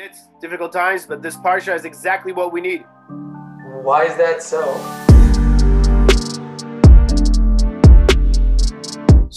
It's difficult times, but this parsha is exactly what we need. Why is that so?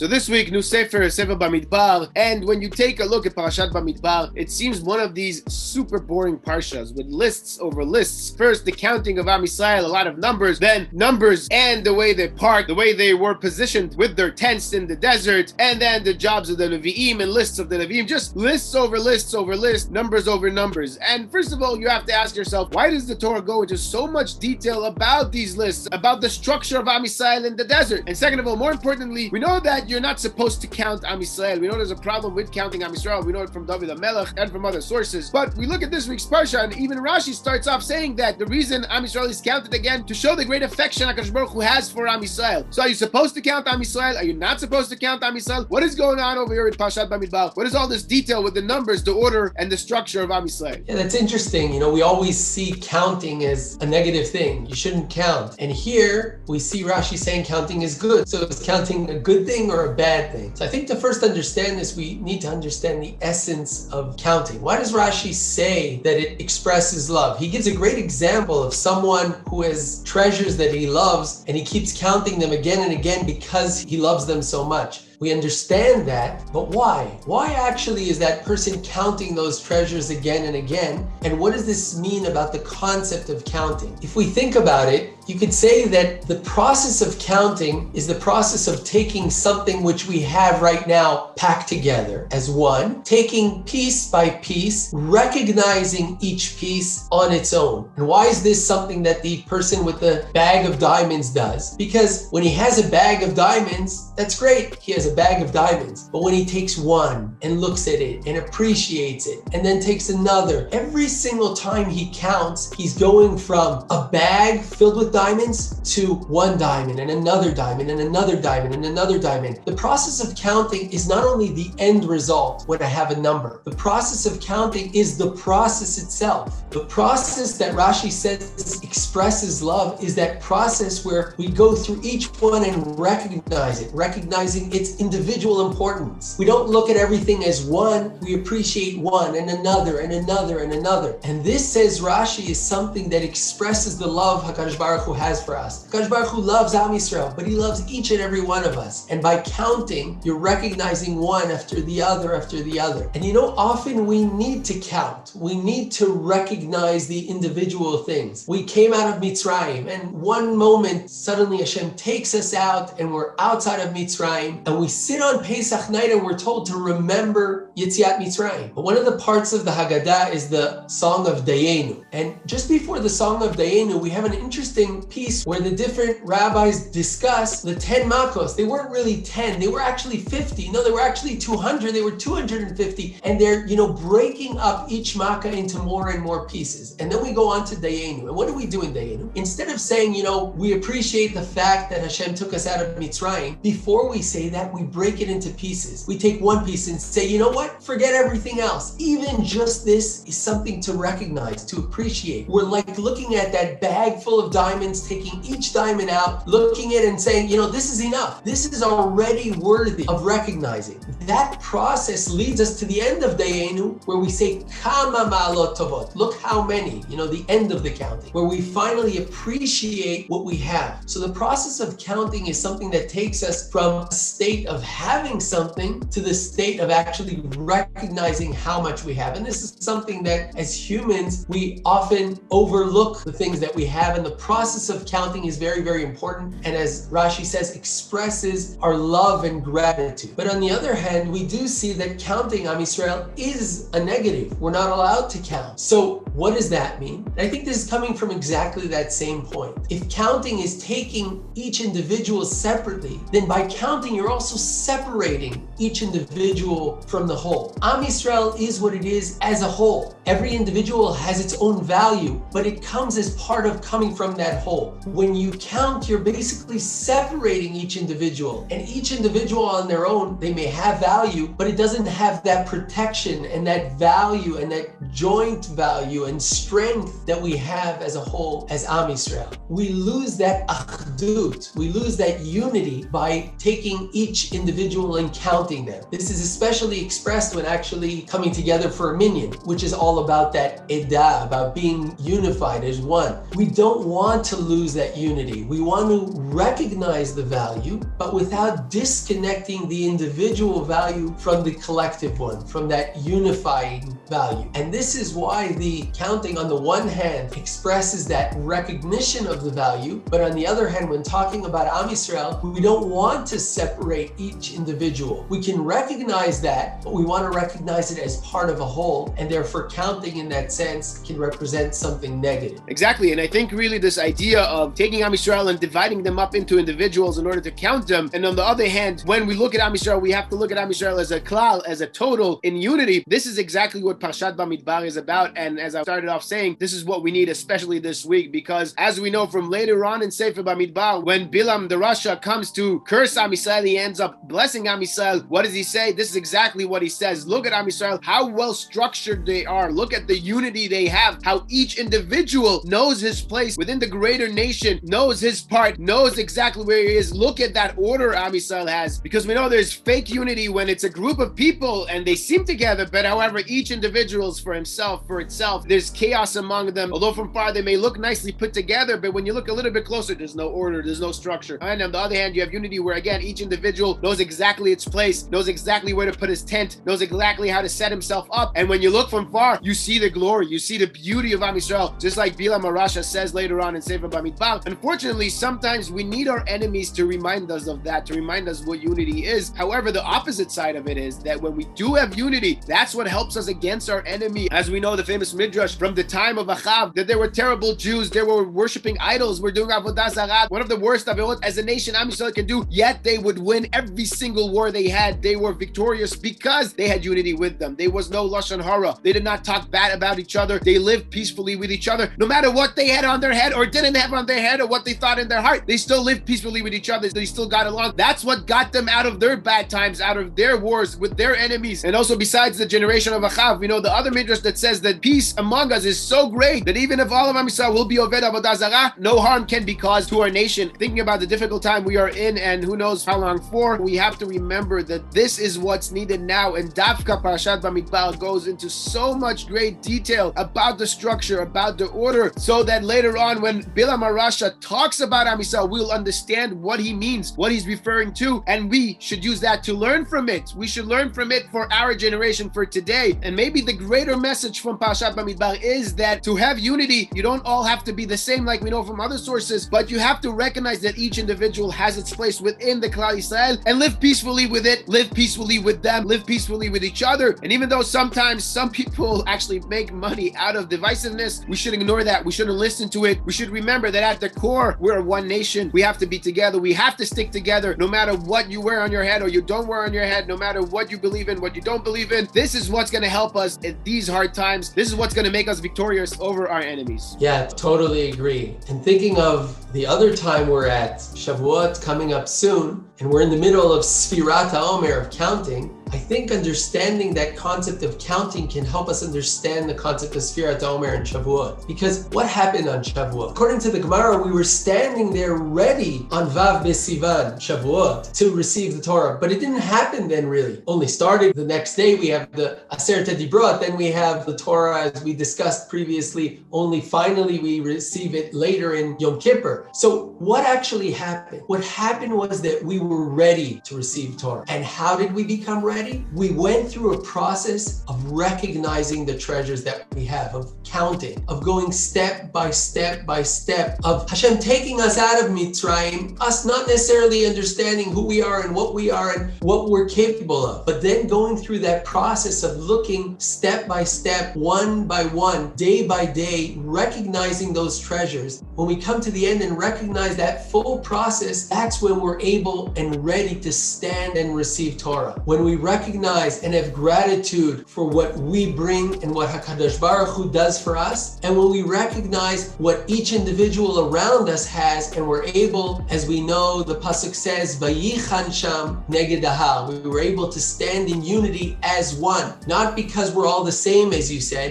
So this week, new Sefer, Sefer Bamidbar, and when you take a look at Parashat Bamidbar, it seems one of these super boring parshas with lists over lists. First, the counting of Am Yisrael, a lot of numbers, then numbers and the way they parked, the way they were positioned with their tents in the desert, and then the jobs of the Levi'im and lists of the Levi'im, just lists over lists over lists, numbers over numbers. And first of all, you have to ask yourself, why does the Torah go into so much detail about these lists, about the structure of Am Yisrael in the desert? And second of all, more importantly, we know that you're not supposed to count Am Yisrael. We know there's a problem with counting Am Yisrael. We know it from David HaMelech and from other sources. But we look at this week's Parsha, and even Rashi starts off saying that the reason Am Yisrael is counted again to show the great affection HaKadosh Baruch Hu has for Am Yisrael. So are you supposed to count Am Yisrael? Are you not supposed to count Am Yisrael? What is going on over here in Parshat Bamidbar? What is all this detail with the numbers, the order, and the structure of Am Yisrael? Yeah, that's interesting. You know, we always see counting as a negative thing. You shouldn't count. And here we see Rashi saying counting is good. So is counting a good thing or a bad thing? So I think to first understand this, we need to understand the essence of counting. Why does Rashi say that it expresses love? He gives a great example of someone who has treasures that he loves and he keeps counting them again and again because he loves them so much. We understand that, but why? Why actually is that person counting those treasures again and again? And what does this mean about the concept of counting? If we think about it, you could say that the process of counting is the process of taking something which we have right now packed together as one, taking piece by piece, recognizing each piece on its own. And why is this something that the person with the bag of diamonds does? Because when he has a bag of diamonds, that's great. He has a bag of diamonds. But when he takes one and looks at it and appreciates it and then takes another, every single time he counts, he's going from a bag filled with diamonds to one diamond and another diamond and another diamond and another diamond. The process of counting is not only the end result when I have a number, the process of counting is the process itself. The process that Rashi says expresses love is that process where we go through each one and recognize it, recognizing its individual importance. We don't look at everything as one, we appreciate one and another and another and another. And this says Rashi is something that expresses the love HaKadosh Baruch Hu has for us. HaKadosh Baruch Hu loves Am Yisrael, but he loves each and every one of us. And by counting, you're recognizing one after the other after the other. And you know, often we need to count. We need to recognize the individual things. We came out of Mitzrayim, and one moment suddenly Hashem takes us out, and we're outside of Mitzrayim, and we sit on Pesach night and we're told to remember Yetziat Mitzrayim. But one of the parts of the Haggadah is the Song of Dayenu. And just before the Song of Dayenu, we have an interesting piece where the different rabbis discuss the 10 makos. They weren't really 10, they were actually 50. No, they were actually 200, they were 250. And they're, you know, breaking up each makkah into more and more pieces. And then we go on to Dayenu. And what do we do in Dayenu? Instead of saying, you know, we appreciate the fact that Hashem took us out of Mitzrayim, before we say that, we break it into pieces. We take one piece and say, you know what? Forget everything else. Even just this is something to recognize, to appreciate. We're like looking at that bag full of diamonds, taking each diamond out, looking at it and saying, you know, this is enough. This is already worthy of recognizing. That process leads us to the end of Dayenu, where we say, Kama ma'alot tovot. Look how many, you know, the end of the counting, where we finally appreciate what we have. So the process of counting is something that takes us from a state of having something to the state of actually recognizing how much we have. And this is something that as humans, we often overlook the things that we have. And the process of counting is very, very important. And as Rashi says, expresses our love and gratitude. But on the other hand, we do see that counting Am Yisrael is a negative. We're not allowed to count. So what does that mean? I think this is coming from exactly that same point. If counting is taking each individual separately, then by counting, you're also separating each individual from the whole. Am Yisrael is what it is as a whole. Every individual has its own value, but it comes as part of coming from that whole. When you count, you're basically separating each individual, and each individual on their own, they may have value, but it doesn't have that protection and that value and that joint value and strength that we have as a whole as Am Yisrael. we lose that achdut, we lose that unity by taking each individual and counting them. This is especially expressed when actually coming together for a minyan, which is all about that edah, about being unified as one. We don't want to lose that unity. We want to recognize the value, but without disconnecting the individual value from the collective one, from that unifying value. And this is why the counting on the one hand expresses that recognition of the value, but on the other hand, when talking about Am Yisrael, we don't want to separate each individual. We can recognize that, but we want to recognize it as part of a whole, and therefore counting in that sense can represent something negative. Exactly, and I think really this idea of taking Am Yisrael and dividing them up into individuals in order to count them, and on the other hand, when we look at Am Yisrael, we have to look at Am Yisrael as a klal, as a total in unity. This is exactly what Parshat Bamidbar is about, and as I started off saying, this is what we need, especially this week, because as we know from later on in Sefer Bamidbar, when Bilam the Rasha comes to curse Am Yisrael, he ends up blessing Am. What does he say? This is exactly what he says. Look at Am how well structured they are. Look at the unity they have, how each individual knows his place within the greater nation, knows his part, knows exactly where he is. Look at that order Am has, because we know there's fake unity when it's a group of people and they seem together, but however, each individual is for himself, for itself. There's chaos among them. Although from far they may look nicely put together, but when you look a little bit closer, there's no order, there's no structure. And on the other hand, you have unity where again, each individual knows exactly its place, knows exactly where to put his tent, knows exactly how to set himself up. And when you look from far, you see the glory, you see the beauty of Am Yisrael, just like Bilam Arasha says later on in Sefer Bamidbar. Unfortunately, sometimes we need our enemies to remind us of that, to remind us what unity is. However, the opposite side of it is that when we do have unity, that's what helps us against our enemy. As we know, the famous midrash from the time of Achav, that there were terrible Jews, they were worshiping idols, were doing avodah zarah, one of the worst aveirot as a nation Am Yisrael can do. Yet they would win every single war they had. They were victorious because they had unity with them. There was no lashon hara. They did not talk bad about each other. They lived peacefully with each other, no matter what they had on their head or didn't have on their head or what they thought in their heart. They still lived peacefully with each other. They still got along. That's what got them out of their bad times, out of their wars with their enemies. And also, besides the generation of Achav, we know the other midrash that says that peace among us is so great that even if all of Am Yisrael will be Oved Avodah no harm can be caused to our nation. Thinking about the difficult time we are in and who knows how long for, we have to remember that this is what's needed now. And Dafka Parashat Bamidbar goes into so much great detail about the structure, about the order, so that later on when Bilam Arasha talks about Am Yisrael, we'll understand what he means, what he's referring to, and we should use that to learn from it. We should learn from it for our generation, for today. And maybe the greater message from Parashat Bamidbar is that to have unity, you don't all have to be the same like we know from other sources, but you have to recognize that each individual has its place within the Klal Yisrael and live peacefully with it, live peacefully with them, live peacefully with each other. And even though sometimes some people actually make money out of divisiveness, we should ignore that. We shouldn't listen to it. We should remember that at the core, we're one nation. We have to be together. We have to stick together no matter what you wear on your head or you don't wear on your head, no matter what you believe in, what you don't believe in. This is what's going to help us at these hard times. This is what's going to make us victorious over our enemies. Yeah, totally agree. And thinking of the other time we're at, Shavuot coming up soon, and we're in the middle of Sfirat HaOmer, of counting, I think understanding that concept of counting can help us understand the concept of Sfirat Omer and Shavuot. Because what happened on Shavuot? According to the Gemara, we were standing there ready on Vav Besivan, Shavuot, to receive the Torah. But it didn't happen then really. Only started the next day. We have the Aseret Dibrot, then we have the Torah as we discussed previously. Only finally we receive it later in Yom Kippur. So what actually happened? What happened was that we were ready to receive Torah. And how did we become ready? We went through a process of recognizing the treasures that we have, of counting, of going step by step by step, of Hashem taking us out of Mitzrayim, us not necessarily understanding who we are and what we are and what we're capable of, but then going through that process of looking step by step, one by one, day by day, recognizing those treasures. When we come to the end and recognize that full process, that's when we're able and ready to stand and receive Torah. When we recognize and have gratitude for what we bring and what Hakadosh Baruch Hu does for us, and when we recognize what each individual around us has, and we're able, as we know, the pasuk says, "Vayichan sham. We were able to stand in unity as one, not because we're all the same, as you said,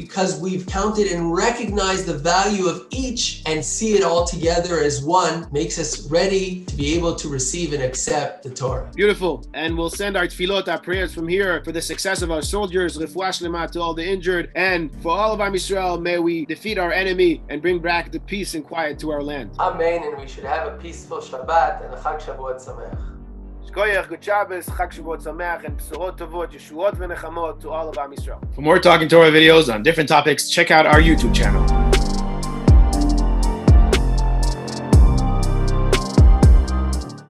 because we've counted and recognized the value of each and see it all together as one, makes us ready to be able to receive and accept the Torah. Beautiful. And we'll send our tefillot, our prayers from here for the success of our soldiers, refuah shlema to all the injured, and for all of Am Yisrael, may we defeat our enemy and bring back the peace and quiet to our land. Amen. And we should have a peaceful Shabbat and a Chag Shavuot Sameach. Shkoyach, good Shabbos, Chag Shavuot Sameach, and Besorot Tovot, Yeshuot v'Nechamot to all of Am Yisrael. For more Talking Torah videos on different topics, check out our YouTube channel.